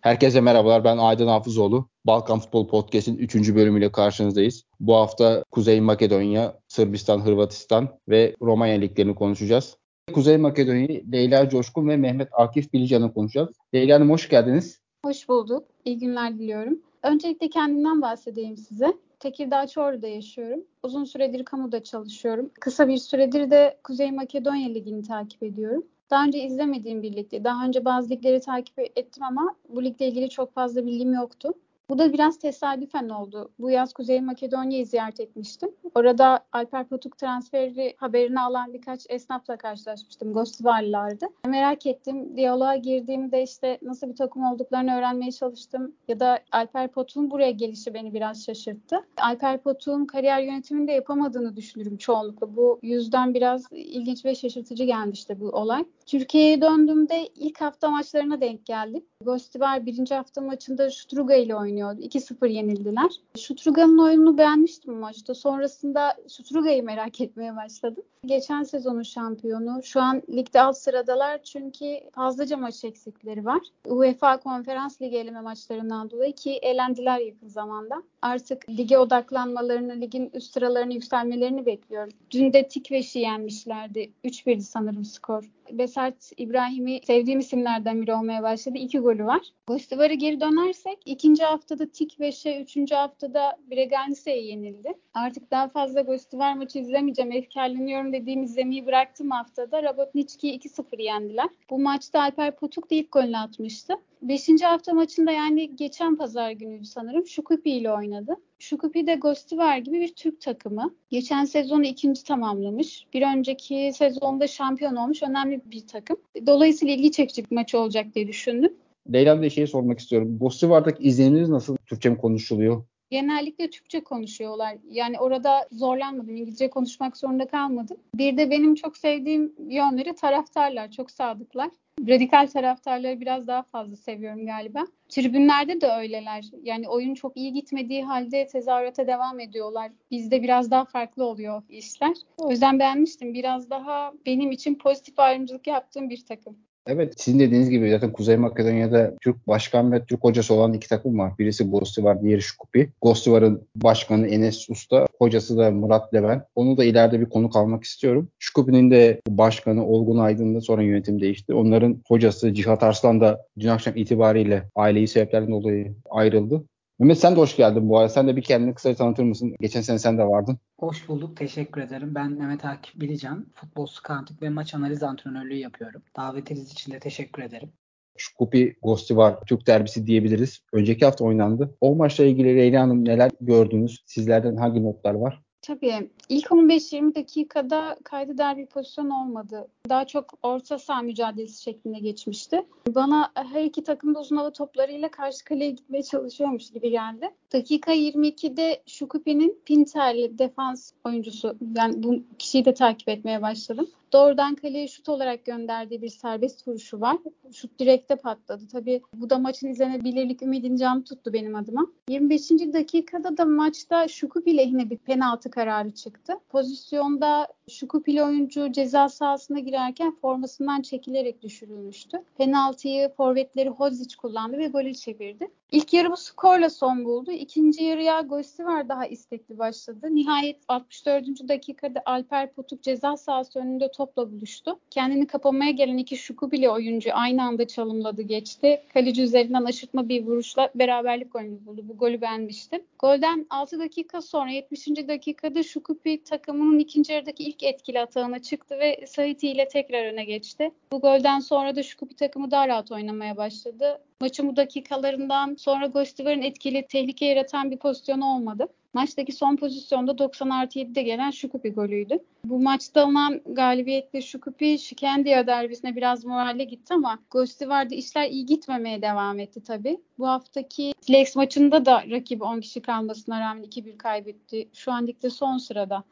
Herkese merhabalar. Ben Aydın Hafızoğlu. Balkan Futbol Podcast'in 3. bölümüyle karşınızdayız. Bu hafta Kuzey Makedonya, Sırbistan, Hırvatistan ve Romanya liglerini konuşacağız. Kuzey Makedonya'yı Leyla Coşkun ve Mehmet Akif Bilican'ı konuşacağız. Leyla Hanım hoş geldiniz. Hoş bulduk. İyi günler diliyorum. Öncelikle kendimden bahsedeyim size. Tekirdağ Çorlu'da yaşıyorum. Uzun süredir kamuda çalışıyorum. Kısa bir süredir de Kuzey Makedonya Ligi'ni takip ediyorum. Daha önce izlemediğim bir ligdi. Daha önce bazı ligleri takip ettim ama bu ligle ilgili çok fazla bilgim yoktu. Bu da biraz tesadüfen oldu. Bu yaz Kuzey Makedonya'yı ziyaret etmiştim. Orada Alper Potuk transferi haberini alan birkaç esnafla karşılaşmıştım. Gostivarlılardı. Merak ettim. Diyaloğa girdiğimde işte nasıl bir takım olduklarını öğrenmeye çalıştım. Ya da Alper Potuk'un buraya gelişi beni biraz şaşırttı. Alper Potuk'un kariyer yönetiminde yapamadığını düşünürüm çoğunlukla. Bu yüzden biraz ilginç ve şaşırtıcı gelmişti bu olay. Türkiye'ye döndüğümde ilk hafta maçlarına denk geldim. Gostivar birinci hafta maçında Struga ile oynuyordu. 2-0 yenildiler. Strugga'nın oyununu beğenmiştim maçta. Sonrasında Strugga'yı merak etmeye başladım. Geçen sezonun şampiyonu. Şu an ligde alt sıradalar çünkü fazlaca maç eksikleri var. UEFA Konferans Ligi eleme maçlarından dolayı ki elendiler yakın zamanda. Artık lige odaklanmalarını, ligin üst sıralarını yükselmelerini bekliyorum. Dün de Tikveş'i yenmişlerdi. 3-1'di sanırım skor. Besart İbrahim'i sevdiğim isimlerden biri olmaya başladı. İki golü var. Gostivar'a geri dönersek ikinci haftada Tikveş'e, üçüncü haftada Breganse'ye yenildi. Artık daha fazla Gostivar maçı izlemeyeceğim, efkarlanıyorum dediğim izlemeyi bıraktım haftada. Rabotnicki'yi 2-0 yendiler. Bu maçta Alper Potuk da ilk golünü atmıştı. Beşinci hafta maçında yani geçen pazar günüydü sanırım Şukupi ile oynadı. Şukupi de Gostivar gibi bir Türk takımı. Geçen sezonu ikinci tamamlamış. Bir önceki sezonda şampiyon olmuş önemli bir takım. Dolayısıyla ilgi çekici bir maç olacak diye düşündüm. Leyla bir şey sormak istiyorum. Gostivar'daki izleniminiz nasıl? Türkçe mi konuşuluyor? genellikle Türkçe konuşuyorlar. Yani orada zorlanmadım. İngilizce konuşmak zorunda kalmadım. Bir de benim çok sevdiğim yönleri taraftarlar. Çok sadıklar. Radikal taraftarları biraz daha fazla seviyorum galiba. Tribünlerde de öyleler. Yani oyun çok iyi gitmediği halde tezahürata devam ediyorlar. Bizde biraz daha farklı oluyor işler. O yüzden beğenmiştim. Biraz daha benim için pozitif ayrımcılık yaptığım bir takım. Evet sizin dediğiniz gibi zaten Kuzey Makedonya'da Türk başkan ve Türk hocası olan iki takım var. Birisi Gostivar, diğeri Şukupi. Gostivar'ın başkanı Enes Usta, hocası da Murat Leven. Onu da ileride bir konu kalmak istiyorum. Şukupi'nin de başkanı Olgun Aydın'da sonra yönetim değişti. Onların hocası Cihat Arslan da dün akşam itibariyle aileyi sebeplerden dolayı ayrıldı. Mehmet sen de hoş geldin bu arada. Sen de bir kendini kısaca tanıtır mısın? Geçen sene sen de vardın. Hoş bulduk. Teşekkür ederim. Ben Mehmet Akif Bilican. Futbol scouting ve maç analiz antrenörlüğü yapıyorum. Davetiniz için de teşekkür ederim. Şu Kupi Gosti var. Türk derbisi diyebiliriz. Önceki hafta oynandı. O maçla ilgili Leyla Hanım neler gördünüz? Sizlerden hangi notlar var? Tabii. İlk 15-20 dakikada kaydeder bir pozisyon olmadı. Daha çok orta saha mücadelesi şeklinde geçmişti. Bana her iki takım da uzun hava toplarıyla karşı kaleye gitmeye çalışıyormuş gibi geldi. Dakika 22'de Şukupi'nin Pinter'li defans oyuncusu. Yani bu kişiyi de takip etmeye başladım. Doğrudan kaleye şut olarak gönderdiği bir serbest vuruşu var. Şut direkte patladı. Tabii bu da maçın izlenebilirlik ümidini cam tuttu benim adıma. 25. dakikada da maçta Şukupi lehine bir penaltı kararı çıktı. Pozisyonda Şukupili oyuncu ceza sahasına girerken formasından çekilerek düşürülmüştü. Penaltıyı forvetleri Hodzic kullandı ve golü çevirdi. İlk yarı bu skorla son buldu. İkinci yarıya Gostivar daha istekli başladı. Nihayet 64. dakikada Alper Potuk ceza sahası önünde topla buluştu. Kendini kapamaya gelen iki Şukubili oyuncu aynı anda çalımladı geçti. Kaleci üzerinden aşırtma bir vuruşla beraberlik golünü buldu. Bu golü beğenmiştim. Golden 6 dakika sonra 70. dakikada Şukupi takımının ikinci yarıdaki ilk etkili atağına çıktı ve Saiti ile tekrar öne geçti. Bu golden sonra da Şukupi takımı daha rahat oynamaya başladı. Maçın bu dakikalarından sonra Gostivar'ın etkili tehlike yaratan bir pozisyonu olmadı. Maçtaki son pozisyonda 90 artı 7'de gelen Şukupi golüydü. Bu maçta alınan galibiyetle Şukupi Şikendiya derbisine biraz moralle gitti ama Gostivar'da işler iyi gitmemeye devam etti tabii. Bu haftaki Flex maçında da rakibi 10 kişi kalmasına rağmen 2-1 kaybetti. Şu an ligde son sırada.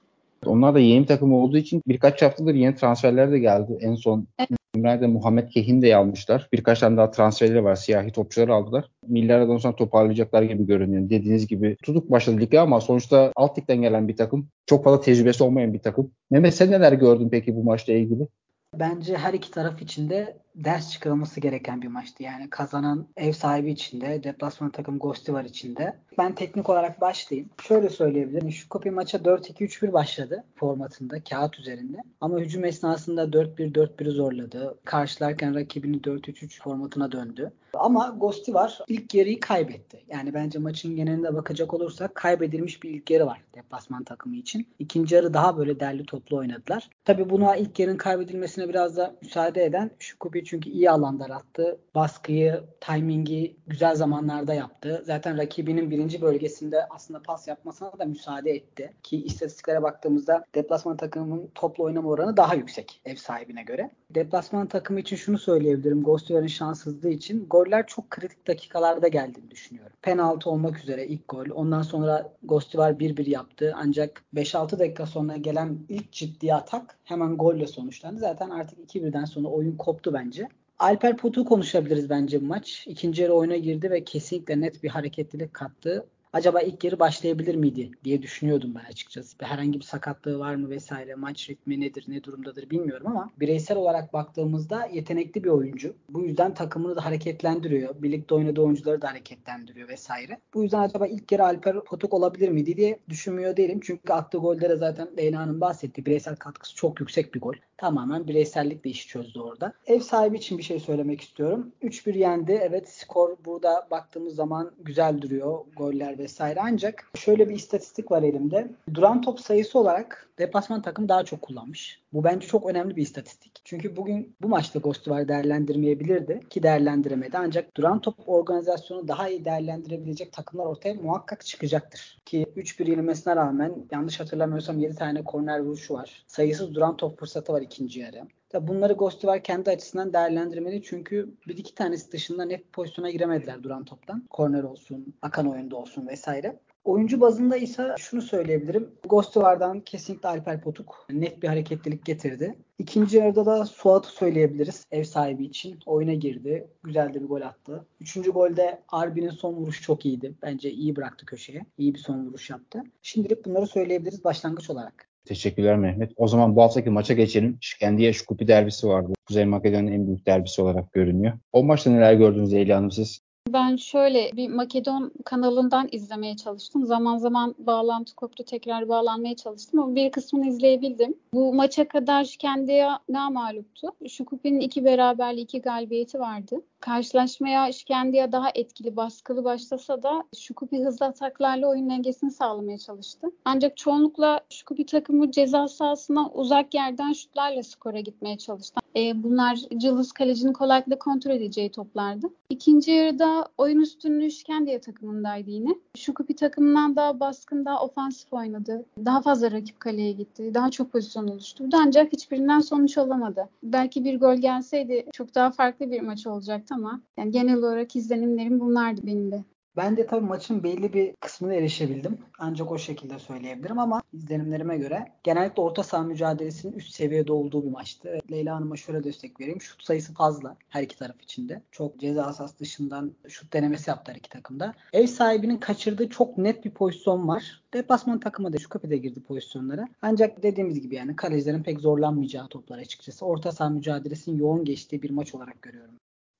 Onlar da yeni takım olduğu için birkaç haftadır yeni transferler de geldi. En son evet. Ümraniye'de Muhammed Kehin de almışlar. Birkaç tane daha transferleri var. Siyahi topçuları aldılar. Milli aradan sonra toparlayacaklar gibi görünüyor. Dediğiniz gibi tutuk başladı ligde ama sonuçta alt ligden gelen bir takım. Çok fazla tecrübesi olmayan bir takım. Mehmet sen neler gördün peki bu maçla ilgili? Bence her iki taraf için de ders çıkarılması gereken bir maçtı. Yani kazanan ev sahibi içinde, deplasman takım Gosti var içinde. Ben teknik olarak başlayayım. Şöyle söyleyebilirim. Şu kopi maça 4-2-3-1 başladı formatında, kağıt üzerinde. Ama hücum esnasında 4-1-4-1'i zorladı. Karşılarken rakibini 4-3-3 formatına döndü. Ama Gosti var ilk yarıyı kaybetti. Yani bence maçın genelinde bakacak olursak kaybedilmiş bir ilk yarı var deplasman takımı için. İkinci yarı daha böyle derli toplu oynadılar. Tabi buna ilk yarının kaybedilmesine biraz da müsaade eden Şukubi çünkü iyi alanlar attı. Baskıyı, timingi güzel zamanlarda yaptı. Zaten rakibinin birinci bölgesinde aslında pas yapmasına da müsaade etti. Ki istatistiklere baktığımızda deplasman takımının toplu oynama oranı daha yüksek ev sahibine göre. Deplasman takımı için şunu söyleyebilirim. Ghostware şanssızlığı için goller çok kritik dakikalarda geldiğini düşünüyorum. Penaltı olmak üzere ilk gol. Ondan sonra Ghostware 1-1 yaptı. Ancak 5-6 dakika sonra gelen ilk ciddi atak hemen golle sonuçlandı. Zaten artık 2-1'den sonra oyun koptu bence. Alper Potuk'u konuşabiliriz bence bu maç. İkinci yarı oyuna girdi ve kesinlikle net bir hareketlilik kattı acaba ilk yarı başlayabilir miydi diye düşünüyordum ben açıkçası. Herhangi bir sakatlığı var mı vesaire maç ritmi nedir ne durumdadır bilmiyorum ama bireysel olarak baktığımızda yetenekli bir oyuncu. Bu yüzden takımını da hareketlendiriyor. Birlikte oynadığı oyuncuları da hareketlendiriyor vesaire. Bu yüzden acaba ilk yarı Alper Potuk olabilir miydi diye düşünmüyor değilim. Çünkü attığı gollere zaten Leyla Hanım bahsetti. Bireysel katkısı çok yüksek bir gol. Tamamen bireysellikle işi çözdü orada. Ev sahibi için bir şey söylemek istiyorum. 3-1 yendi. Evet skor burada baktığımız zaman güzel duruyor. Goller vesaire. Ancak şöyle bir istatistik var elimde. Duran top sayısı olarak deplasman takım daha çok kullanmış. Bu bence çok önemli bir istatistik. Çünkü bugün bu maçta Gostuvar değerlendirmeyebilirdi ki değerlendiremedi. Ancak duran top organizasyonu daha iyi değerlendirebilecek takımlar ortaya muhakkak çıkacaktır. Ki 3-1 yenilmesine rağmen yanlış hatırlamıyorsam 7 tane korner vuruşu var. Sayısız duran top fırsatı var ikinci yarı. Tabi bunları Gostivar kendi açısından değerlendirmeli çünkü bir iki tanesi dışında net pozisyona giremediler duran toptan. Korner olsun, akan oyunda olsun vesaire. Oyuncu bazında ise şunu söyleyebilirim. Gostivar'dan kesinlikle Alper Potuk net bir hareketlilik getirdi. İkinci yarıda da Suat'ı söyleyebiliriz ev sahibi için. Oyuna girdi. Güzel de bir gol attı. Üçüncü golde Arbi'nin son vuruşu çok iyiydi. Bence iyi bıraktı köşeye. İyi bir son vuruş yaptı. Şimdilik bunları söyleyebiliriz başlangıç olarak. Teşekkürler Mehmet. O zaman bu haftaki maça geçelim. Şkendiye Şkupi derbisi vardı. Kuzey Makedonya'nın en büyük derbisi olarak görünüyor. O maçta neler gördünüz Leyla Hanım siz? Ben şöyle bir Makedon kanalından izlemeye çalıştım. Zaman zaman bağlantı koptu tekrar bağlanmaya çalıştım ama bir kısmını izleyebildim. Bu maça kadar Kendi'ye namaluptu. Şukup'in iki beraberli iki galibiyeti vardı. Karşılaşmaya Şkendiya daha etkili baskılı başlasa da Şukupi hızlı ataklarla oyun dengesini sağlamaya çalıştı. Ancak çoğunlukla Şukupi takımı ceza sahasına uzak yerden şutlarla skora gitmeye çalıştı. E, bunlar Cılız kalecinin kolaylıkla kontrol edeceği toplardı. İkinci yarıda oyun üstünlüğü Şkendiya takımındaydı yine. Şukupi takımından daha baskın, daha ofansif oynadı. Daha fazla rakip kaleye gitti. Daha çok pozisyon oluşturdu. Ancak hiçbirinden sonuç alamadı. Belki bir gol gelseydi çok daha farklı bir maç olacaktı ama yani genel olarak izlenimlerim bunlardı benim de. Ben de tabii maçın belli bir kısmına erişebildim. Ancak o şekilde söyleyebilirim ama izlenimlerime göre genellikle orta saha mücadelesinin üst seviyede olduğu bir maçtı. Leyla Hanım'a şöyle destek vereyim. Şut sayısı fazla her iki taraf içinde. Çok ceza asas dışından şut denemesi yaptı her iki takımda. Ev sahibinin kaçırdığı çok net bir pozisyon var. Deplasman takımı da şu kapıda girdi pozisyonlara. Ancak dediğimiz gibi yani kalecilerin pek zorlanmayacağı toplar açıkçası. Orta saha mücadelesinin yoğun geçtiği bir maç olarak görüyorum.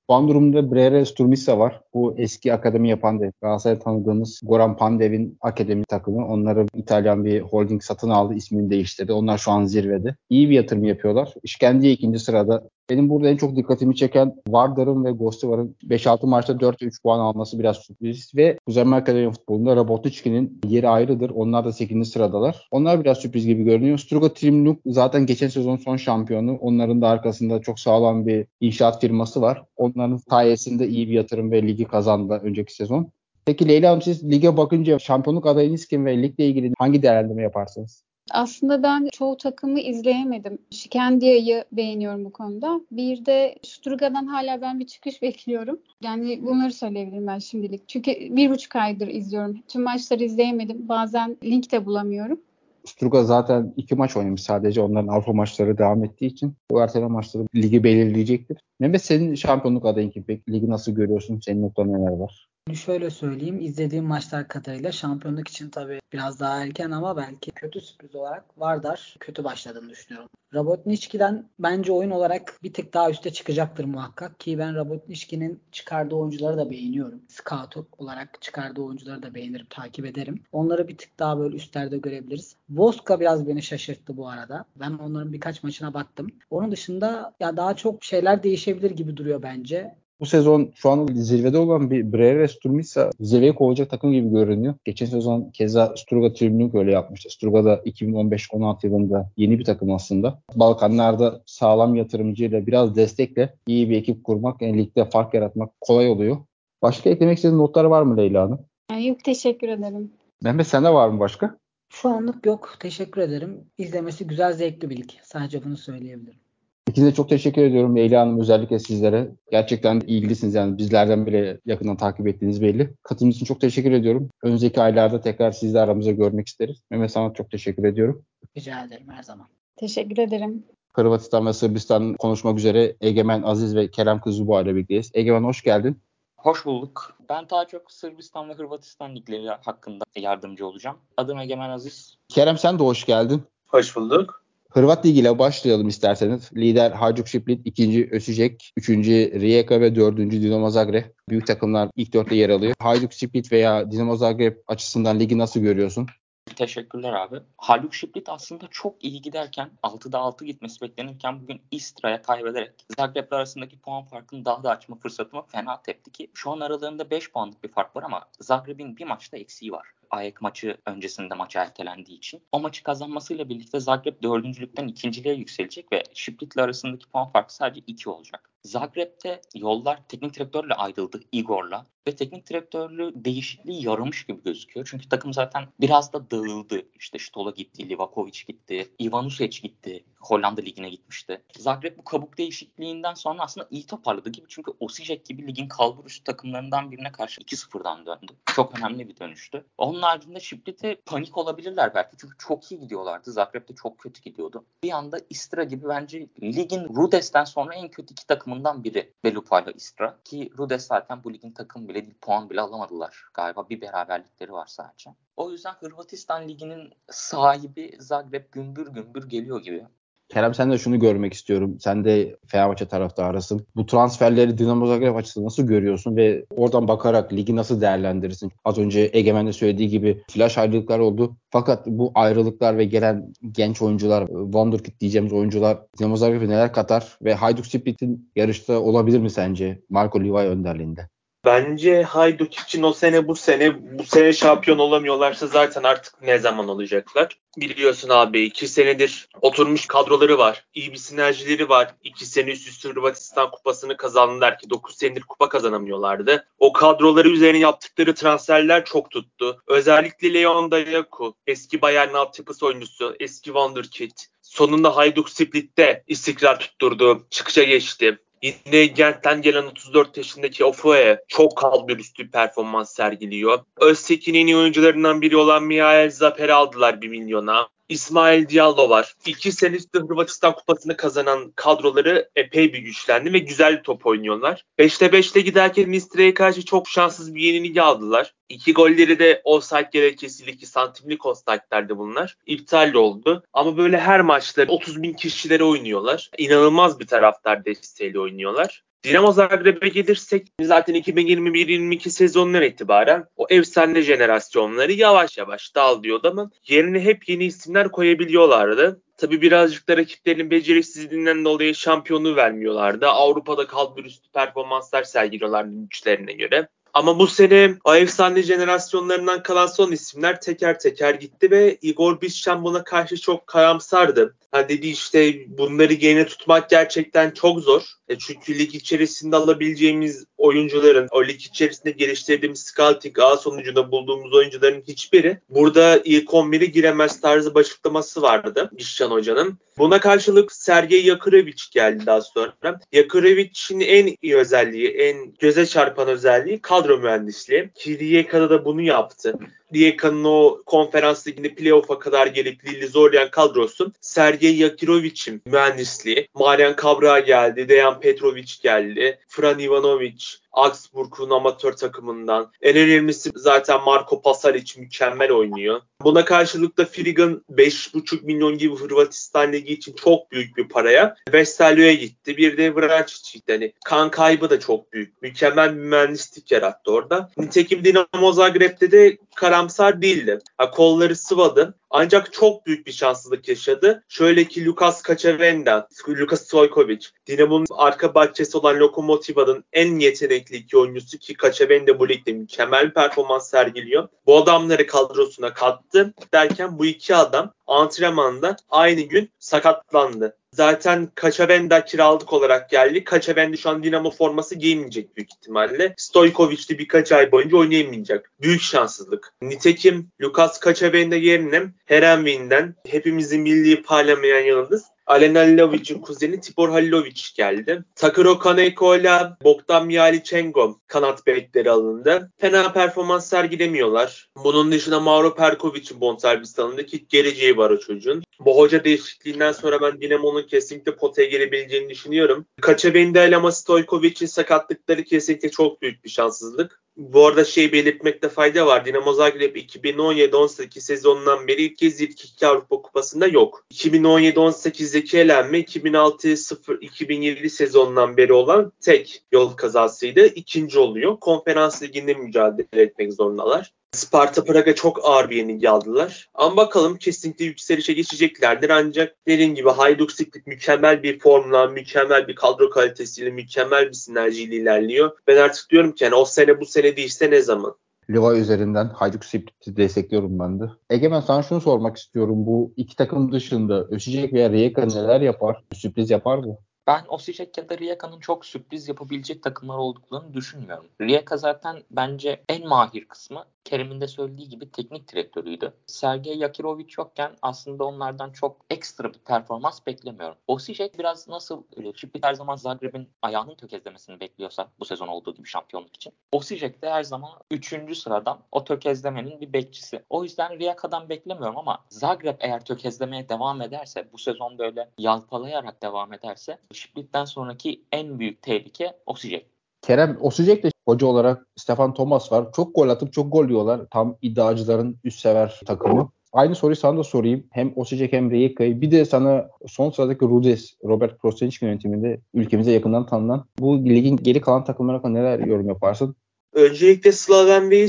Puan durumunda Brera Sturmisa var. Bu eski akademi yapan dev. Galatasaray'da tanıdığımız Goran Pandev'in akademi takımı. Onları İtalyan bir holding satın aldı. ismini değiştirdi. Onlar şu an zirvede. İyi bir yatırım yapıyorlar. İşkendiye ikinci sırada. Benim burada en çok dikkatimi çeken Vardar'ın ve Gostivar'ın 5-6 maçta 4-3 puan alması biraz sürpriz. Ve Kuzey Makedonya futbolunda Rabotiçki'nin yeri ayrıdır. Onlar da 8. sıradalar. Onlar biraz sürpriz gibi görünüyor. Struga Trimluk zaten geçen sezon son şampiyonu. Onların da arkasında çok sağlam bir inşaat firması var. Onların sayesinde iyi bir yatırım ve ligi kazandı önceki sezon. Peki Leyla Hanım siz lige bakınca şampiyonluk adayınız kim ve ligle ilgili hangi değerlendirme yaparsınız? Aslında ben çoğu takımı izleyemedim. Şikendiya'yı beğeniyorum bu konuda. Bir de Sturga'dan hala ben bir çıkış bekliyorum. Yani bunları söyleyebilirim ben şimdilik. Çünkü bir buçuk aydır izliyorum. Tüm maçları izleyemedim. Bazen link de bulamıyorum. Sturga zaten iki maç oynamış sadece. Onların Avrupa maçları devam ettiği için bu erteleme maçları ligi belirleyecektir. Mehmet senin şampiyonluk adayın kim peki? Ligi nasıl görüyorsun? Senin noktaların neler var? Şöyle söyleyeyim. izlediğim maçlar kadarıyla şampiyonluk için tabii biraz daha erken ama belki kötü sürpriz olarak Vardar kötü başladığını düşünüyorum. Rabotniçki'den bence oyun olarak bir tık daha üste çıkacaktır muhakkak ki ben Rabotniçki'nin çıkardığı oyuncuları da beğeniyorum. Scout olarak çıkardığı oyuncuları da beğenirim, takip ederim. Onları bir tık daha böyle üstlerde görebiliriz. Voska biraz beni şaşırttı bu arada. Ben onların birkaç maçına baktım. Onun dışında ya daha çok şeyler değişebilir gibi duruyor bence bu sezon şu an zirvede olan bir Breyer ve Sturmisa zirveye kovacak takım gibi görünüyor. Geçen sezon keza Sturga Tribünlük öyle yapmıştı. Sturga da 2015-16 yılında yeni bir takım aslında. Balkanlarda sağlam yatırımcıyla biraz destekle iyi bir ekip kurmak, yani ligde fark yaratmak kolay oluyor. Başka eklemek istediğin notları var mı Leyla Hanım? Yok teşekkür ederim. Mehmet sende var mı başka? Şu anlık yok. Teşekkür ederim. İzlemesi güzel, zevkli bir lig. Sadece bunu söyleyebilirim. İkinize çok teşekkür ediyorum. Leyla Hanım özellikle sizlere. Gerçekten ilgilisiniz yani bizlerden bile yakından takip ettiğiniz belli. Katılım için çok teşekkür ediyorum. Önümüzdeki aylarda tekrar sizi de aramızda görmek isteriz. Mehmet sana çok teşekkür ediyorum. Rica ederim her zaman. Teşekkür ederim. Hırvatistan ve Sırbistan konuşmak üzere Egemen Aziz ve Kerem Kızılboğa ile birlikteyiz. Egemen hoş geldin. Hoş bulduk. Ben daha çok Sırbistan ve Hırvatistan ligleri hakkında yardımcı olacağım. Adım Egemen Aziz. Kerem sen de hoş geldin. Hoş bulduk. Hırvat Ligi ile başlayalım isterseniz. Lider Hajduk Split, ikinci Ösücek, üçüncü Rijeka ve dördüncü Dinamo Zagreb. Büyük takımlar ilk dörtte yer alıyor. Hajduk Split veya Dinamo Zagreb açısından ligi nasıl görüyorsun? Teşekkürler abi. Haluk Şiplit aslında çok iyi giderken 6'da 6 gitmesi beklenirken bugün Istra'ya kaybederek Zagreb'le arasındaki puan farkını daha da açma fırsatını fena tepti ki şu an aralarında 5 puanlık bir fark var ama Zagreb'in bir maçta eksiği var. Ayak maçı öncesinde maça ertelendiği için. O maçı kazanmasıyla birlikte Zagreb dördüncülükten ikinciliğe yükselecek ve Şiplit'le arasındaki puan farkı sadece 2 olacak. Zagreb'te yollar teknik direktörle ayrıldı Igor'la ve teknik direktörlü değişikliği yaramış gibi gözüküyor. Çünkü takım zaten biraz da dağıldı. İşte Stola gitti, Livakovic gitti, Ivanusic gitti. Hollanda ligine gitmişti. Zagreb bu kabuk değişikliğinden sonra aslında iyi toparladı gibi. Çünkü Osijek gibi ligin kalburüstü takımlarından birine karşı 2-0'dan döndü. Çok önemli bir dönüştü. Onun haricinde Şiplit'e panik olabilirler belki. Çünkü çok iyi gidiyorlardı. Zagreb de çok kötü gidiyordu. Bir anda Istra gibi bence ligin Rudes'ten sonra en kötü iki takımından biri. Belupa ile Istra. Ki Rudes zaten bu ligin takım bile değil. Puan bile alamadılar. Galiba bir beraberlikleri var sadece. O yüzden Hırvatistan Ligi'nin sahibi Zagreb gümbür gümbür geliyor gibi. Kerem sen de şunu görmek istiyorum. Sen de Fenerbahçe taraftarısın. Bu transferleri Dinamo Zagreb açısından nasıl görüyorsun ve oradan bakarak ligi nasıl değerlendirirsin? Az önce Egemen de söylediği gibi flash ayrılıklar oldu. Fakat bu ayrılıklar ve gelen genç oyuncular, Wonderkid diyeceğimiz oyuncular Dinamo Zagreb'e neler katar ve Hajduk Split'in yarışta olabilir mi sence Marco Livay önderliğinde? Bence Hayduk için o sene bu sene bu sene şampiyon olamıyorlarsa zaten artık ne zaman olacaklar? Biliyorsun abi iki senedir oturmuş kadroları var. İyi bir sinerjileri var. İki sene üst üste Hırvatistan kupasını kazandılar ki 9 senedir kupa kazanamıyorlardı. O kadroları üzerine yaptıkları transferler çok tuttu. Özellikle Leon Dayaku, eski Bayern altyapısı oyuncusu, eski Wonderkid. Sonunda Hayduk Split'te istikrar tutturdu. Çıkışa geçti. Yine Gent'ten gelen 34 yaşındaki Ofoe çok kalbur üstü performans sergiliyor. Öztekin en iyi oyuncularından biri olan Mihail Zaper'i aldılar 1 milyona. İsmail Diallo var. İki sene Hırvatistan kupasını kazanan kadroları epey bir güçlendi ve güzel bir top oynuyorlar. 5'te 5'te giderken Nistre'ye karşı çok şanssız bir yenilgi aldılar. İki golleri de offside gerekçesiyle 2 santimlik offside'lerdi bunlar. İptal oldu. Ama böyle her maçta 30 bin kişilere oynuyorlar. İnanılmaz bir taraftar desteğiyle oynuyorlar. Dinamo Zagreb'e gelirsek zaten 2021-22 sezonundan itibaren o efsane jenerasyonları yavaş yavaş dağılıyordu ama yerine hep yeni isimler koyabiliyorlardı. Tabi birazcık da rakiplerin beceriksizliğinden dolayı şampiyonu vermiyorlardı. Avrupa'da kalburüstü performanslar sergiliyorlardı güçlerine göre. Ama bu sene o efsane jenerasyonlarından kalan son isimler teker teker gitti ve Igor Biscan buna karşı çok karamsardı. Ha dedi işte bunları gene tutmak gerçekten çok zor. E çünkü lig içerisinde alabileceğimiz oyuncuların, o lig içerisinde geliştirdiğimiz scouting A sonucunda bulduğumuz oyuncuların hiçbiri burada ilk 11'e giremez tarzı açıklaması vardı Biscan hocanın. Buna karşılık Sergey Yakurevic geldi daha sonra. Yakurevic'in en iyi özelliği, en göze çarpan özelliği kadro mühendisliği. Kiryeka'da da bunu yaptı. Rijeka'nın o konferans liginde playoff'a kadar gelip Lille'i zorlayan kadrosu Sergey Yakirovic'in mühendisliği. Marian Cabral geldi, Dejan Petrovic geldi, Fran Ivanovic, Augsburg'un amatör takımından. En önemlisi zaten Marco Pasalic mükemmel oynuyor. Buna karşılık da Frigan 5,5 milyon gibi Hırvatistan Ligi için çok büyük bir paraya Vestelio'ya gitti. Bir de Vrancic gitti. Hani kan kaybı da çok büyük. Mükemmel bir mühendislik yarattı orada. Nitekim Dinamo Zagreb'de de karamsar değildi. Ha, kolları sıvadı. Ancak çok büyük bir şanssızlık yaşadı. Şöyle ki Lukas Kaçavenda, Lukas Stojkovic, Dinamo'nun arka bahçesi olan Lokomotiva'nın en yetenekli iki oyuncusu ki Kaçavenda bu ligde mükemmel bir performans sergiliyor. Bu adamları kadrosuna kattı derken bu iki adam antrenmanda aynı gün sakatlandı. Zaten Kaçabenda kiralık olarak geldi. Kaçabenda şu an Dinamo forması giymeyecek büyük ihtimalle. Stojkovic de birkaç ay boyunca oynayamayacak. Büyük şanssızlık. Nitekim Lukas Kaçabenda yerine Herenvin'den hepimizin milli parlamayan yıldız Alen Halilovic'in kuzeni Tibor Halilovic geldi. Takuro Kaneko ile Bogdan Mihalichenko kanat bekleri alındı. Fena performans sergilemiyorlar. Bunun dışında Mauro Perkovic'in bonservis alındı ki geleceği var o çocuğun. Bu hoca değişikliğinden sonra ben Dinamo'nun kesinlikle potaya gelebileceğini düşünüyorum. Kaçabenda ile ama Stojkovic'in sakatlıkları kesinlikle çok büyük bir şanssızlık. Bu arada şey belirtmekte fayda var. Dinamo Zagreb 2017-18 sezonundan beri ilk kez ilk iki Avrupa Kupası'nda yok. 2017-18'deki elenme 2006-2007 sezonundan beri olan tek yol kazasıydı. İkinci oluyor. Konferans liginde mücadele etmek zorundalar. Sparta Praga çok ağır bir yenilgi aldılar. Ama bakalım kesinlikle yükselişe geçeceklerdir. Ancak dediğim gibi Hayduk Split mükemmel bir formla, mükemmel bir kadro kalitesiyle, mükemmel bir sinerjiyle ilerliyor. Ben artık diyorum ki yani o sene bu sene değilse ne zaman? Liva üzerinden Hajduk Split'i destekliyorum ben de. Egemen sana şunu sormak istiyorum. Bu iki takım dışında Öşecek veya Rijeka neler yapar? Sürpriz yapar mı? Ben Osijek ya da Rijeka'nın çok sürpriz yapabilecek takımlar olduklarını düşünmüyorum. Rijeka zaten bence en mahir kısmı Kerim'in de söylediği gibi teknik direktörüydü. Sergey Yakirovic yokken aslında onlardan çok ekstra bir performans beklemiyorum. Osijek biraz nasıl Şipit her zaman Zagreb'in ayağının tökezlemesini bekliyorsa bu sezon olduğu gibi şampiyonluk için. Osijek de her zaman 3. sıradan o tökezlemenin bir bekçisi. O yüzden Rijeka'dan beklemiyorum ama Zagreb eğer tökezlemeye devam ederse bu sezon böyle yalpalayarak devam ederse Şipit'ten sonraki en büyük tehlike Osijek. Kerem Osijek de hoca olarak Stefan Thomas var. Çok gol atıp çok gol yiyorlar. Tam iddiacıların üst sever takımı. Aynı soruyu sana da sorayım. Hem Osijek hem Rijeka'yı. Bir de sana son sıradaki Rudes, Robert Prosenicki yönetiminde ülkemize yakından tanınan bu ligin geri kalan takımlara neler yorum yaparsın? Öncelikle Slaven ve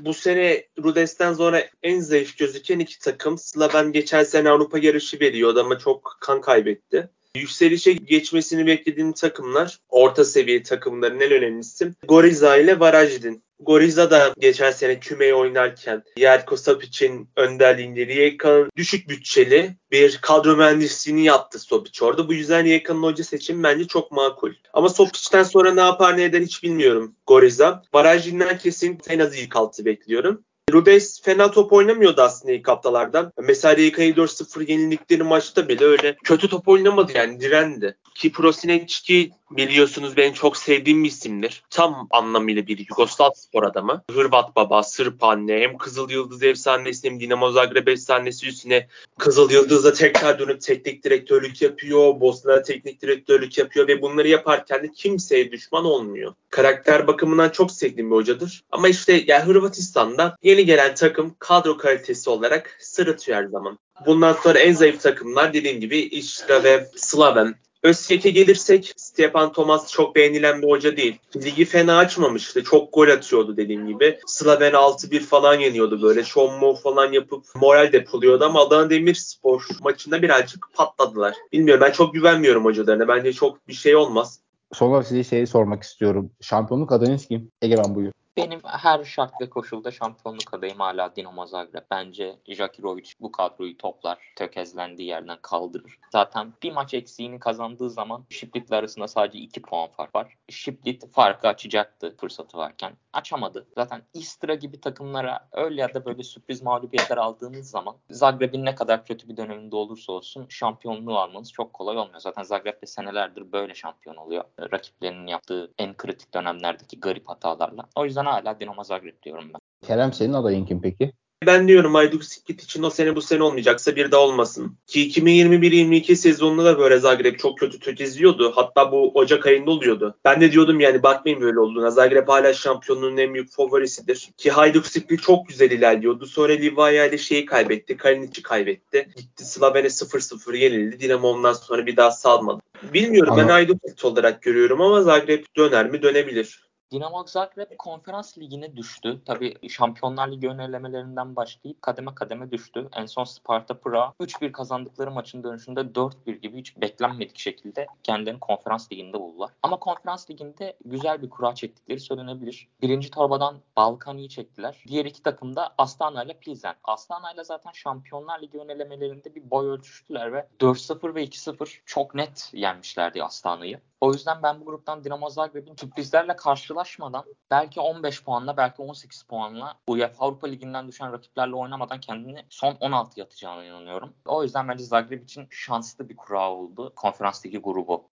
bu sene Rudes'ten sonra en zayıf gözüken iki takım. Slaven geçen sene Avrupa yarışı veriyordu ama çok kan kaybetti. Yükselişe geçmesini beklediğim takımlar, orta seviye takımların en önemlisi Goriza ile Varajdin. Goriza da geçen sene kümeyi oynarken Yerko Sapic'in önderliğinde Rijeka'nın düşük bütçeli bir kadro mühendisliğini yaptı Sopic orada. Bu yüzden Rijeka'nın hoca seçimi bence çok makul. Ama Sopic'ten sonra ne yapar ne eder hiç bilmiyorum Goriza. Barajin'den kesin en az ilk altı bekliyorum. Rudes fena top oynamıyordu aslında ilk haftalardan. Mesela Rijeka'yı 4-0 yenildikleri maçta bile öyle kötü top oynamadı yani direndi. Ki Prosinecki biliyorsunuz benim çok sevdiğim bir isimdir. Tam anlamıyla bir Yugoslav spor adamı. Hırvat baba, Sırp anne, hem Kızıl Yıldız efsanesi hem Dinamo Zagreb efsanesi üstüne Kızıl Yıldız'da tekrar dönüp teknik direktörlük yapıyor. Bosna'da teknik direktörlük yapıyor ve bunları yaparken de kimseye düşman olmuyor. Karakter bakımından çok sevdiğim bir hocadır. Ama işte yani Hırvatistan'da yeni gelen takım kadro kalitesi olarak sırıtıyor her zaman. Bundan sonra en zayıf takımlar dediğim gibi İşra ve Slaven. Özsek'e gelirsek Stepan Thomas çok beğenilen bir hoca değil. Ligi fena açmamıştı. Çok gol atıyordu dediğim gibi. Slaven 6-1 falan yeniyordu böyle. Şommo falan yapıp moral depoluyordu ama Adana Demirspor maçında birazcık patladılar. Bilmiyorum ben çok güvenmiyorum hocalarına. Bence çok bir şey olmaz. Son olarak size şeyi sormak istiyorum. Şampiyonluk adayınız kim? Egemen buyur. Benim her şart ve koşulda şampiyonluk adayım hala Dinamo Zagreb. Bence Jakirovic bu kadroyu toplar, tökezlendiği yerden kaldırır. Zaten bir maç eksiğini kazandığı zaman Şiplit'le arasında sadece 2 puan fark var. Şiplit farkı açacaktı fırsatı varken. Açamadı. Zaten Istra gibi takımlara öyle ya da böyle sürpriz mağlubiyetler aldığınız zaman Zagreb'in ne kadar kötü bir döneminde olursa olsun şampiyonluğu almanız çok kolay olmuyor. Zaten Zagreb'de senelerdir böyle şampiyon oluyor. Rakiplerinin yaptığı en kritik dönemlerdeki garip hatalarla. O yüzden hala Dinamo Zagreb diyorum ben. Kerem senin adayın kim peki? Ben diyorum Hajduk Split için o sene bu sene olmayacaksa bir daha olmasın. Ki 2021-22 sezonunda da böyle Zagreb çok kötü tökezliyordu. Hatta bu Ocak ayında oluyordu. Ben de diyordum yani bakmayın böyle olduğuna. Zagreb hala şampiyonluğun en büyük favorisidir. Ki Hajduk Split çok güzel ilerliyordu. Sonra Livaya ile şeyi kaybetti. Kalinic'i kaybetti. Gitti Slavene 0-0 yenildi. Dinamo ondan sonra bir daha salmadı. Bilmiyorum Ama... ben Hajduk Split olarak görüyorum ama Zagreb döner mi dönebilir. Dinamo Zagreb konferans ligine düştü. Tabii Şampiyonlar Ligi önelemelerinden başlayıp kademe kademe düştü. En son Sparta Praha 3-1 kazandıkları maçın dönüşünde 4-1 gibi hiç beklenmedik şekilde kendilerini konferans liginde buldular. Ama konferans liginde güzel bir kura çektikleri söylenebilir. Birinci torbadan Balkani'yi çektiler. Diğer iki takım da Astana ile Pilsen. Astana ile zaten Şampiyonlar Ligi önelemelerinde bir boy ölçüştüler ve 4-0 ve 2-0 çok net yenmişlerdi Astana'yı. O yüzden ben bu gruptan Dinamo Zagreb'in sürprizlerle karşılaşmadan belki 15 puanla belki 18 puanla UEFA Avrupa Ligi'nden düşen rakiplerle oynamadan kendini son 16 yatacağına inanıyorum. O yüzden bence Zagreb için şanslı bir kura oldu konferans ligi grubu.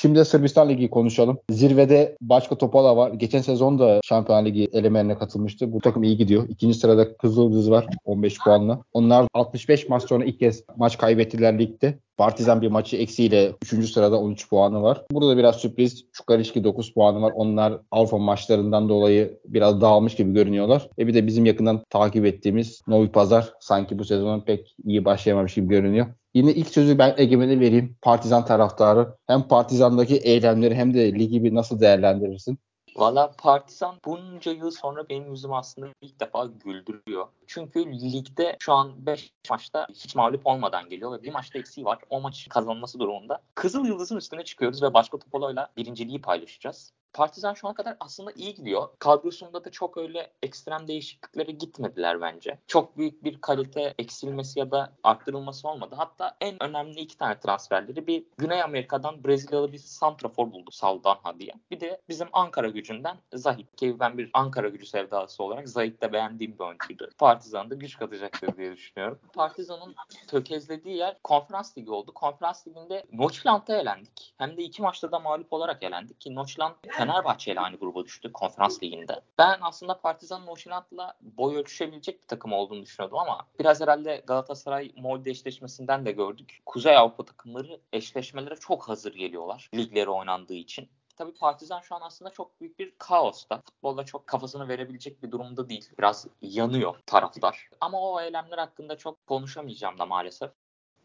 Şimdi de Sırbistan Ligi konuşalım. Zirvede Başka Topala var. Geçen sezon da Şampiyon Ligi elemelerine katılmıştı. Bu takım iyi gidiyor. İkinci sırada Kızıldız var 15 puanla. Onlar 65 maç sonra ilk kez maç kaybettiler ligde. Partizan bir maçı eksiğiyle 3. sırada 13 puanı var. Burada biraz sürpriz. Çukarişki 9 puanı var. Onlar Avrupa maçlarından dolayı biraz dağılmış gibi görünüyorlar. E bir de bizim yakından takip ettiğimiz Novi Pazar sanki bu sezonun pek iyi başlayamamış gibi görünüyor. Yine ilk sözü ben Egemen'e vereyim. Partizan taraftarı. Hem Partizan'daki eylemleri hem de ligi bir nasıl değerlendirirsin? Valla Partizan bunca yıl sonra benim yüzüm aslında ilk defa güldürüyor. Çünkü ligde şu an 5 maçta hiç mağlup olmadan geliyor ve bir maçta eksiği var. O maçı kazanması durumunda. Kızıl Yıldız'ın üstüne çıkıyoruz ve başka Topolo'yla birinciliği paylaşacağız. Partizan şu ana kadar aslında iyi gidiyor. Kadrosunda da çok öyle ekstrem değişikliklere gitmediler bence. Çok büyük bir kalite eksilmesi ya da arttırılması olmadı. Hatta en önemli iki tane transferleri bir Güney Amerika'dan Brezilyalı bir santrafor buldu Saldanha diye. Bir de bizim Ankara gücünden Zahit ki ben bir Ankara gücü sevdalısı olarak Zahit'te beğendiğim bir oyuncuydu. Partizan'da güç katacaktır diye düşünüyorum. Partizan'ın tökezlediği yer konferans ligi oldu. Konferans liginde Noçland'a elendik. Hem de iki maçta da mağlup olarak elendik ki Noçland Fenerbahçe ile aynı gruba düştü konferans liginde. Ben aslında Partizan Noşinat'la boy ölçüşebilecek bir takım olduğunu düşünüyordum ama biraz herhalde Galatasaray Molde eşleşmesinden de gördük. Kuzey Avrupa takımları eşleşmelere çok hazır geliyorlar ligleri oynandığı için. Tabii Partizan şu an aslında çok büyük bir kaosta. Futbolda çok kafasını verebilecek bir durumda değil. Biraz yanıyor taraftar. Ama o eylemler hakkında çok konuşamayacağım da maalesef.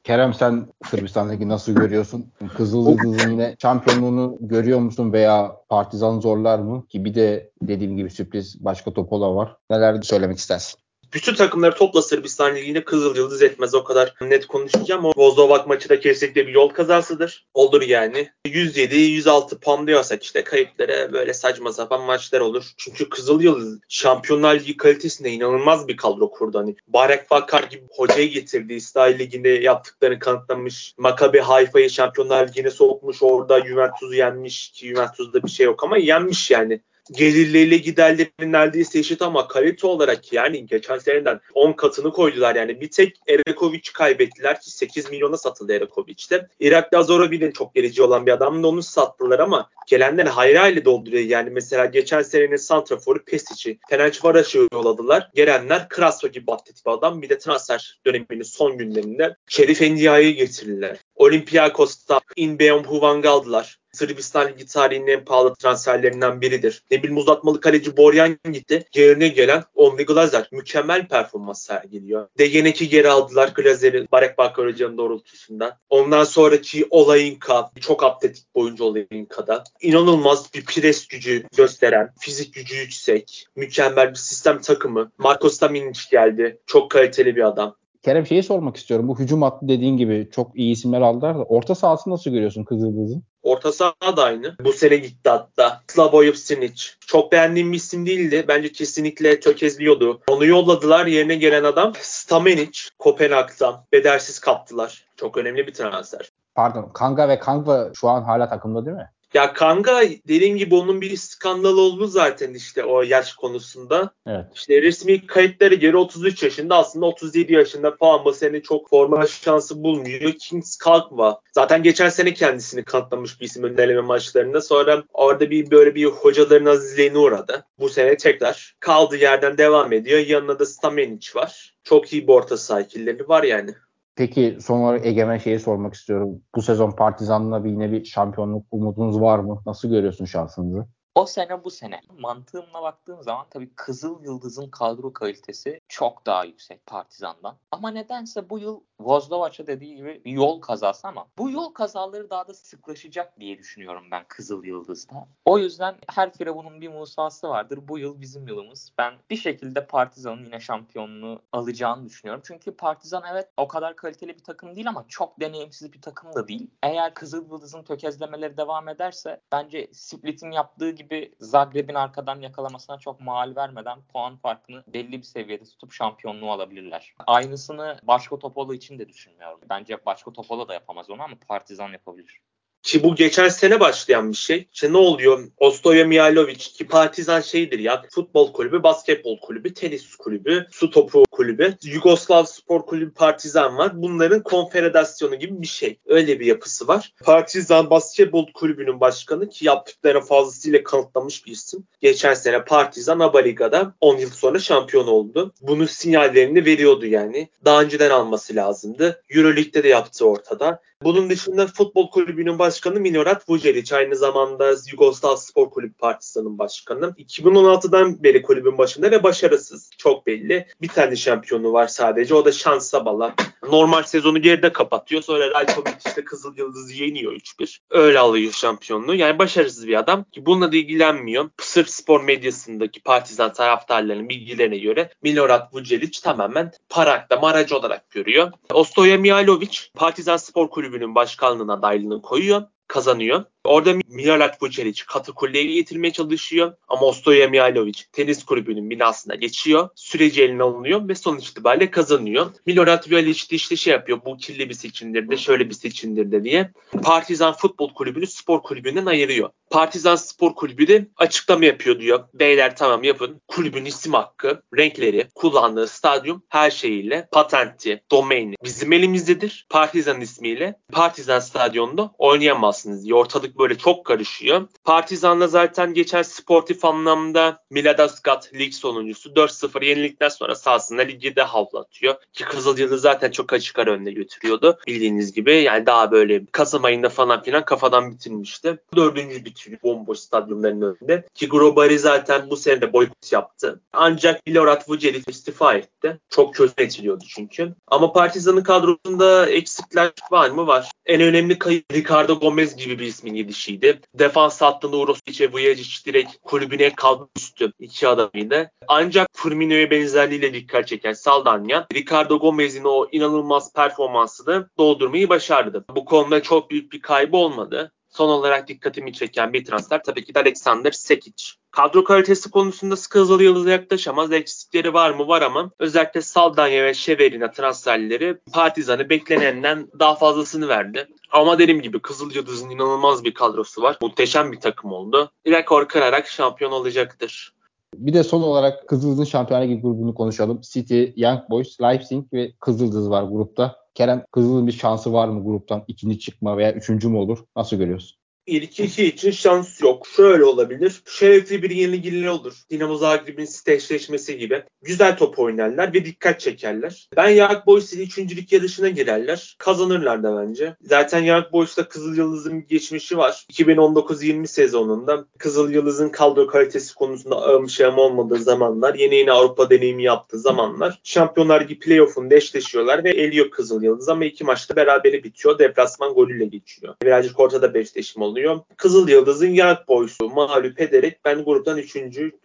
Kerem sen Sırbistan'daki nasıl görüyorsun? Kızıldız'ın yine şampiyonluğunu görüyor musun veya Partizan zorlar mı? Ki bir de dediğim gibi sürpriz başka Topola var. Neler söylemek istersin? Bütün takımları topla Sırbistan Ligi'ne Kızıl Yıldız etmez. O kadar net konuşacağım. O Vozovak maçı da kesinlikle bir yol kazasıdır. Olur yani. 107-106 puan diyorsak işte kayıplara böyle saçma sapan maçlar olur. Çünkü Kızıl Yıldız Şampiyonlar Ligi kalitesinde inanılmaz bir kadro kurdu. Hani Barek Bakar gibi hocayı getirdi. İsrail Ligi'nde yaptıklarını kanıtlamış. Maccabi Haifa'yı Şampiyonlar Ligi'ne sokmuş. Orada Juventus'u yenmiş ki Juventus'da bir şey yok ama yenmiş yani gelirleriyle giderlerin neredeyse eşit ama kalite olarak yani geçen seneden 10 katını koydular yani. Bir tek Erekovic kaybettiler ki 8 milyona satıldı Erekovic'te. Irak Lazarovic'in çok gerici olan bir adamdı onu sattılar ama gelenler hayli dolduruyor yani. Mesela geçen senenin santraforu Pesic'i, Fenerbahçe yolladılar. Gelenler Kraso gibi atletik adam. Bir de transfer döneminin son günlerinde Şerif Endia'yı getirdiler. Olympiakos'ta Inbeom Huvang'ı aldılar. Sırbistan Ligi tarihinin en pahalı transferlerinden biridir. Ne bileyim uzatmalı kaleci Borjan gitti. Yerine gelen Omri Glazer mükemmel performans sergiliyor. Degenek'i geri aldılar Glazer'in Barek Bakar Hoca'nın doğrultusunda. Ondan sonraki Olayinka çok atletik oyuncu Olayinka'da. İnanılmaz bir pres gücü gösteren, fizik gücü yüksek, mükemmel bir sistem takımı. Marco Staminic geldi. Çok kaliteli bir adam. Kerem şeyi sormak istiyorum. Bu hücum hattı dediğin gibi çok iyi isimler aldılar da orta sahasını nasıl görüyorsun Kızıldız'ın? Orta saha da aynı. Bu sene gitti hatta. Slavoj Sinic. Çok beğendiğim bir isim değildi. Bence kesinlikle tökezliyordu. Onu yolladılar. Yerine gelen adam Stamenic. Kopenhag'dan. Bedelsiz kaptılar. Çok önemli bir transfer. Pardon. Kanga ve Kanga şu an hala takımda değil mi? Ya kanka dediğim gibi onun bir skandal oldu zaten işte o yaş konusunda. Evet. İşte resmi kayıtları göre 33 yaşında aslında 37 yaşında falan bu sene çok forma şansı bulmuyor. Kings Kalkva. Zaten geçen sene kendisini kanıtlamış bir isim öndeleme maçlarında. Sonra orada bir böyle bir hocaların azizliğine uğradı. Bu sene tekrar kaldığı yerden devam ediyor. Yanında da Stamenic var. Çok iyi bir orta sahilleri var yani. Peki son olarak Egemen şeyi sormak istiyorum. Bu sezon Partizan'la bir yine bir şampiyonluk umudunuz var mı? Nasıl görüyorsun şansınızı? O sene bu sene mantığımla baktığım zaman tabii Kızıl Yıldız'ın kadro kalitesi çok daha yüksek Partizan'dan. Ama nedense bu yıl Vozdovaç'a dediği gibi yol kazası ama bu yol kazaları daha da sıklaşacak diye düşünüyorum ben Kızıl Yıldız'da. O yüzden her firavunun bir Musa'sı vardır. Bu yıl bizim yılımız. Ben bir şekilde Partizan'ın yine şampiyonluğu alacağını düşünüyorum. Çünkü Partizan evet o kadar kaliteli bir takım değil ama çok deneyimsiz bir takım da değil. Eğer Kızıl Yıldız'ın tökezlemeleri devam ederse bence Split'in yaptığı gibi gibi Zagreb'in arkadan yakalamasına çok mal vermeden puan farkını belli bir seviyede tutup şampiyonluğu alabilirler. Aynısını Başko Topolu için de düşünmüyorum. Bence Başko Topolu da yapamaz onu ama Partizan yapabilir. Ki bu geçen sene başlayan bir şey. İşte ne oluyor? Ostoya Mihailovic ki Partizan şeydir ya. Futbol kulübü, basketbol kulübü, tenis kulübü, su topu kulübü, Yugoslav Spor Kulübü Partizan var. Bunların konfederasyonu gibi bir şey. Öyle bir yapısı var. Partizan Basketbol Kulübü'nün başkanı ki yaptıkları fazlasıyla kanıtlamış bir isim. Geçen sene Partizan ABA Liga'da 10 yıl sonra şampiyon oldu. Bunun sinyallerini veriyordu yani. Daha önceden alması lazımdı. Euroleague'de de yaptı ortada. Bunun dışında futbol kulübünün başkanı Milorad Vucelic. Aynı zamanda Yugoslav Spor Kulübü Partizan'ın başkanı. 2016'dan beri kulübün başında ve başarısız. Çok belli. Bir tane şampiyonu var sadece. O da şansa bala. Normal sezonu geride kapatıyor. Sonra Rajkovic işte Kızıl Yıldız'ı yeniyor 3-1. Öyle alıyor şampiyonluğu. Yani başarısız bir adam. Ki bununla da ilgilenmiyor. Sırf spor medyasındaki partizan taraftarlarının bilgilerine göre Milorad Vucelic tamamen parakta aracı olarak görüyor. Ostoya Mihailovic Partizan Spor Kulübü'nün başkanlığına adaylığını koyuyor kazanıyor. Orada Milorad Vucelic katı kuleye getirmeye çalışıyor. Ama Ostoya Mihailovic tenis kulübünün binasına geçiyor. Süreci eline alınıyor ve sonuç itibariyle kazanıyor. Milorad Vucelic de işte şey yapıyor. Bu kirli bir seçimdir de şöyle bir seçimdir de diye. Partizan Futbol Kulübü'nü spor kulübünden ayırıyor. Partizan Spor Kulübü de açıklama yapıyor diyor. Beyler tamam yapın. Kulübün isim hakkı, renkleri, kullandığı stadyum her şeyiyle patenti, domaini bizim elimizdedir. Partizan ismiyle Partizan stadyonda oynayamazsınız diye ortalık böyle çok karışıyor. Partizan'la zaten geçen sportif anlamda Miladaskat lig sonuncusu 4-0 yenilikten sonra sahasında ligi de havlatıyor. Ki Kızıl Yıldız zaten çok açık ara önde götürüyordu. Bildiğiniz gibi yani daha böyle Kasım ayında falan filan kafadan bitirmişti. Dördüncü bitiriyor bomboş stadyumların önünde. Ki Grobari zaten bu sene de boykot yaptı. Ancak Milorad Vucelic istifa etti. Çok kötü etiliyordu çünkü. Ama Partizan'ın kadrosunda eksikler var mı? Var. En önemli kayıp Ricardo Gomez gibi bir ismin gidişiydi. Defans hattında Urosic ve Vujacic direkt kulübüne kalmıştı iki adamıyla. Ancak Firmino'ya benzerliğiyle dikkat çeken Saldanya, Ricardo Gomez'in o inanılmaz performansını doldurmayı başardı. Bu konuda çok büyük bir kaybı olmadı. Son olarak dikkatimi çeken bir transfer tabii ki de Alexander Sekic. Kadro kalitesi konusunda Skazılı Yıldız'a yaklaşamaz. Eksikleri var mı? Var ama özellikle Saldanya ve Şeverina transferleri Partizan'ı beklenenden daha fazlasını verdi. Ama dediğim gibi Kızıl Yıldız'ın inanılmaz bir kadrosu var. Muhteşem bir takım oldu. Rekor kırarak şampiyon olacaktır. Bir de son olarak Kızıldız'ın Şampiyonlar Ligi grubunu konuşalım. City, Young Boys, Leipzig ve Kızıldız var grupta. Kerem Kızıldız'ın bir şansı var mı gruptan? ikinci çıkma veya üçüncü mü olur? Nasıl görüyorsun? İlk iki için şans yok. Şöyle olabilir. Şerefli bir yenilgileri olur. Dinamo Zagreb'in site gibi. Güzel top oynarlar ve dikkat çekerler. Ben Young Boys'ın üçüncülük yarışına girerler. Kazanırlar da bence. Zaten Young Boys'ta Kızıl Yıldız'ın geçmişi var. 2019-20 sezonunda Kızıl Yıldız'ın kadro kalitesi konusunda ağım olmadığı zamanlar, yeni yeni Avrupa deneyimi yaptığı zamanlar Şampiyonlar Ligi playoff'unda eşleşiyorlar ve eliyor Kızıl Yıldız ama iki maçta berabere bitiyor. Deplasman golüyle geçiyor. Birazcık ortada beşleşim oluyor oluyor. Kızıl Yıldız'ın Young Boys'u mağlup ederek ben gruptan 3.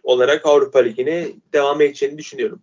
olarak Avrupa Ligi'ne devam edeceğini düşünüyorum.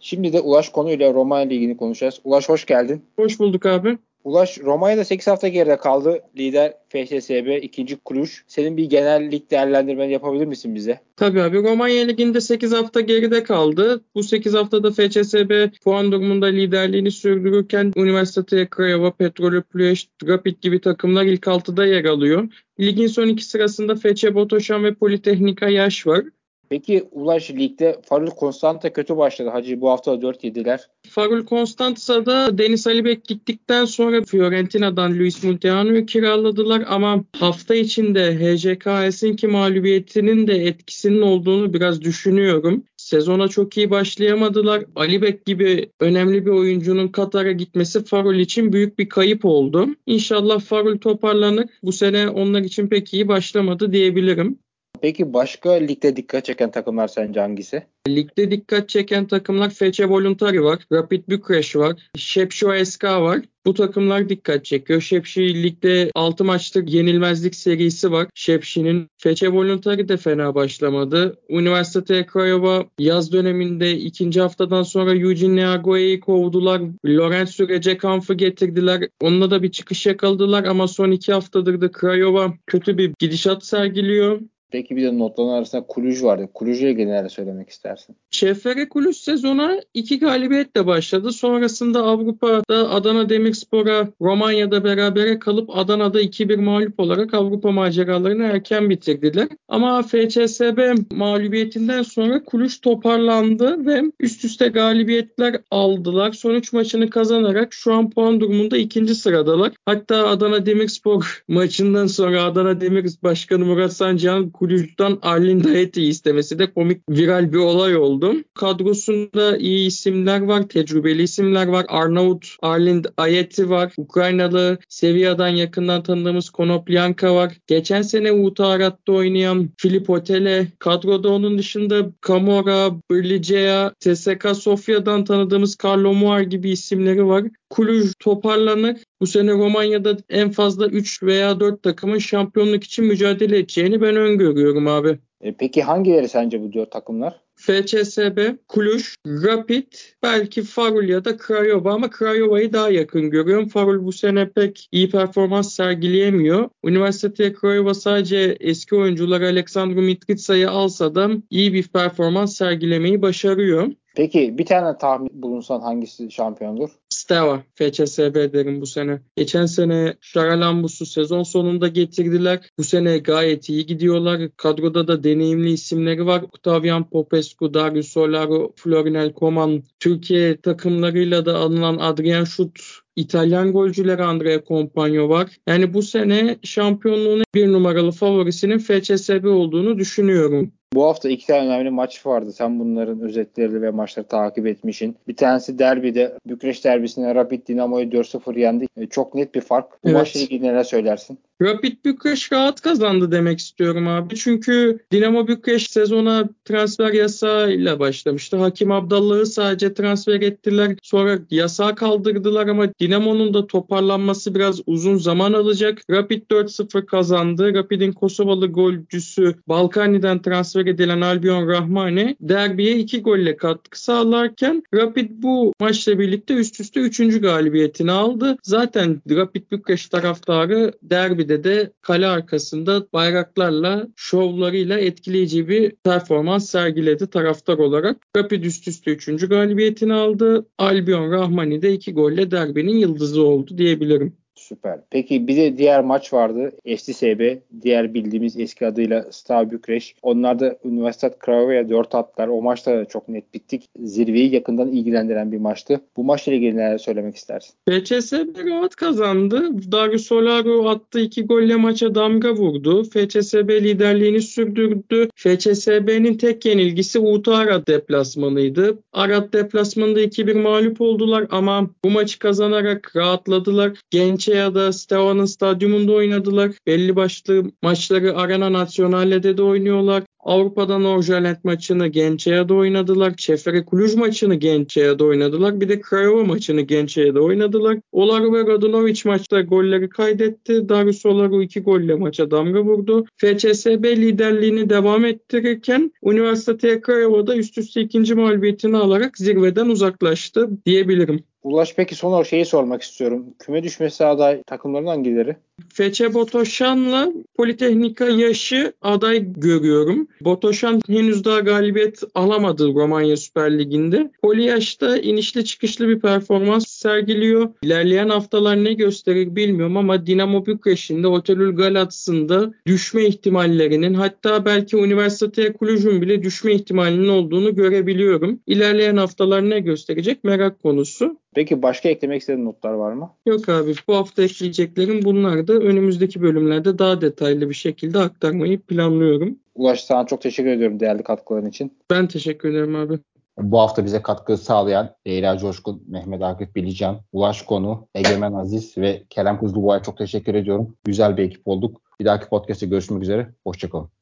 Şimdi de Ulaş konuyla Romanya Ligi'ni konuşacağız. Ulaş hoş geldin. Hoş bulduk abi. Ulaş Romanya'da 8 hafta geride kaldı. Lider FSSB, ikinci Kluj. Senin bir genel lig değerlendirmeni yapabilir misin bize? Tabii abi Romanya Ligi'nde 8 hafta geride kaldı. Bu 8 haftada FCSB puan durumunda liderliğini sürdürürken Üniversite Craiova, Petrolü Ploiești, Rapid gibi takımlar ilk 6'da yer alıyor. Ligin son iki sırasında FC Botoşan ve Politehnika Yaş var. Peki Ulaş Lig'de Farul Konstanta kötü başladı. Hacı bu hafta 4 yediler. Farul Konstantsa'da Deniz Alibek gittikten sonra Fiorentina'dan Luis Munteano'yu kiraladılar ama hafta içinde HJK Helsinki mağlubiyetinin de etkisinin olduğunu biraz düşünüyorum. Sezona çok iyi başlayamadılar. Alibek gibi önemli bir oyuncunun Katar'a gitmesi Farul için büyük bir kayıp oldu. İnşallah Farul toparlanır. Bu sene onlar için pek iyi başlamadı diyebilirim. Peki başka ligde dikkat çeken takımlar sence hangisi? Ligde dikkat çeken takımlar FC Voluntari var, Rapid Bükreş var, Şepşo SK var. Bu takımlar dikkat çekiyor. Şepşi ligde 6 maçlık yenilmezlik serisi var. Şepşi'nin FC Voluntari de fena başlamadı. Üniversite Craiova yaz döneminde ikinci haftadan sonra Eugene Neagoya'yı kovdular. Lorenz Sürece kampı getirdiler. Onunla da bir çıkış yakaladılar ama son iki haftadır da Craiova kötü bir gidişat sergiliyor. Peki bir de notların arasında Kuluj vardı. Kuluj'a ilgili neler söylemek istersin? Şefere Kuluj sezona iki galibiyetle başladı. Sonrasında Avrupa'da Adana Demirspor'a Romanya'da berabere kalıp Adana'da 2-1 mağlup olarak Avrupa maceralarını erken bitirdiler. Ama FCSB mağlubiyetinden sonra Kuluj toparlandı ve üst üste galibiyetler aldılar. Son 3 maçını kazanarak şu an puan durumunda ikinci sıradalar. Hatta Adana Demirspor maçından sonra Adana Demir Başkanı Murat Sancıhan Kulüpten Arlin Dayeti istemesi de komik viral bir olay oldu. Kadrosunda iyi isimler var, tecrübeli isimler var. Arnavut Arlin Ayeti var. Ukraynalı Sevilla'dan yakından tanıdığımız Konoplyanka var. Geçen sene Utarat'ta oynayan Filip Otele. Kadroda onun dışında Kamora, Birlicea, TSK Sofya'dan tanıdığımız Carlo Muar gibi isimleri var. Kulüj toparlanır. Bu sene Romanya'da en fazla 3 veya 4 takımın şampiyonluk için mücadele edeceğini ben öngörüyorum abi. E peki hangileri sence bu dört takımlar? FCSB, Cluj, Rapid, belki Farul ya da Craiova ama Craiova'yı daha yakın görüyorum. Farul bu sene pek iyi performans sergileyemiyor. Üniversiteye Craiova sadece eski oyuncular Alexandru Mitritsa'yı alsa da iyi bir performans sergilemeyi başarıyor. Peki bir tane tahmin bulunsan hangisi şampiyondur? Steva, FCSB derim bu sene. Geçen sene Şaralambus'u sezon sonunda getirdiler. Bu sene gayet iyi gidiyorlar. Kadroda da deneyimli isimleri var. Octavian Popescu, Darius Solaro, Florinel Coman. Türkiye takımlarıyla da alınan Adrian Schut İtalyan golcüleri Andrea Compagno var. Yani bu sene şampiyonluğun bir numaralı favorisinin FCSB olduğunu düşünüyorum. Bu hafta iki tane önemli maç vardı. Sen bunların özetlerini ve maçları takip etmişsin. Bir tanesi derbide. Bükreş derbisinde Rapid Dinamo'yu 4-0 yendi. E, çok net bir fark. Bu evet. maçla ilgili neler söylersin? Rapid Bükreş rahat kazandı demek istiyorum abi. Çünkü Dinamo Bükreş sezona transfer yasağıyla başlamıştı. Hakim Abdallah'ı sadece transfer ettiler. Sonra yasağı kaldırdılar ama Dinamo'nun da toparlanması biraz uzun zaman alacak. Rapid 4-0 kazandı. Rapid'in Kosovalı golcüsü Balkani'den transfer edilen Albion Rahmani derbiye 2 golle katkı sağlarken Rapid bu maçla birlikte üst üste 3. galibiyetini aldı. Zaten Rapid Bükreş taraftarı derbi derbide de kale arkasında bayraklarla, şovlarıyla etkileyici bir performans sergiledi taraftar olarak. Rapid üst üste 3. galibiyetini aldı. Albion Rahmani de 2 golle derbinin yıldızı oldu diyebilirim. Süper. Peki bir de diğer maç vardı. FCSB. Diğer bildiğimiz eski adıyla Stav Bükreş. Onlar da Üniversitet Craiova'ya 4 attılar. O maçta çok net bittik. Zirveyi yakından ilgilendiren bir maçtı. Bu maçla ilgili neler söylemek istersin? FCSB rahat kazandı. Darius Solaro attı 2 golle maça damga vurdu. FCSB liderliğini sürdürdü. FCSB'nin tek yenilgisi Uğur'da Arad deplasmanıydı. Arad deplasmanında 2-1 mağlup oldular ama bu maçı kazanarak rahatladılar. Gençe ya da Steaua stadyumunda oynadılar. Belli başlı maçları Arena Naționale'de de oynuyorlar. Avrupa'dan Norjaland maçını Gençea'da oynadılar. Çefere Kuluj maçını Gençea'da oynadılar. Bir de Craiova maçını Gençea'da oynadılar. Olaru ve Radunovic maçta golleri kaydetti. Darius Olaru iki golle maça damga vurdu. FCSB liderliğini devam ettirirken Üniversite Craiova'da üst üste ikinci mağlubiyetini alarak zirveden uzaklaştı diyebilirim. Ulaş peki son olarak şeyi sormak istiyorum. Küme düşmesi aday takımların hangileri? Feçe Botoşan'la Politeknika yaşı aday görüyorum. Botoşan henüz daha galibiyet alamadı Romanya Süper Ligi'nde. Poliyaş'ta inişli çıkışlı bir performans sergiliyor. İlerleyen haftalar ne gösterir bilmiyorum ama Dinamo Bükreş'in de Otelül Galatas'ın da düşme ihtimallerinin hatta belki Üniversite Kulücün bile düşme ihtimalinin olduğunu görebiliyorum. İlerleyen haftalar ne gösterecek merak konusu. Peki başka eklemek istediğin notlar var mı? Yok abi bu hafta ekleyeceklerim bunlar da önümüzdeki bölümlerde daha detaylı bir şekilde aktarmayı planlıyorum. Ulaş sana çok teşekkür ediyorum değerli katkıların için. Ben teşekkür ederim abi. Bu hafta bize katkı sağlayan Leyla Coşkun, Mehmet Akif Bilican, Ulaş Konu, Egemen Aziz ve Kerem Kuzluboy'a çok teşekkür ediyorum. Güzel bir ekip olduk. Bir dahaki podcast'te görüşmek üzere. Hoşçakalın.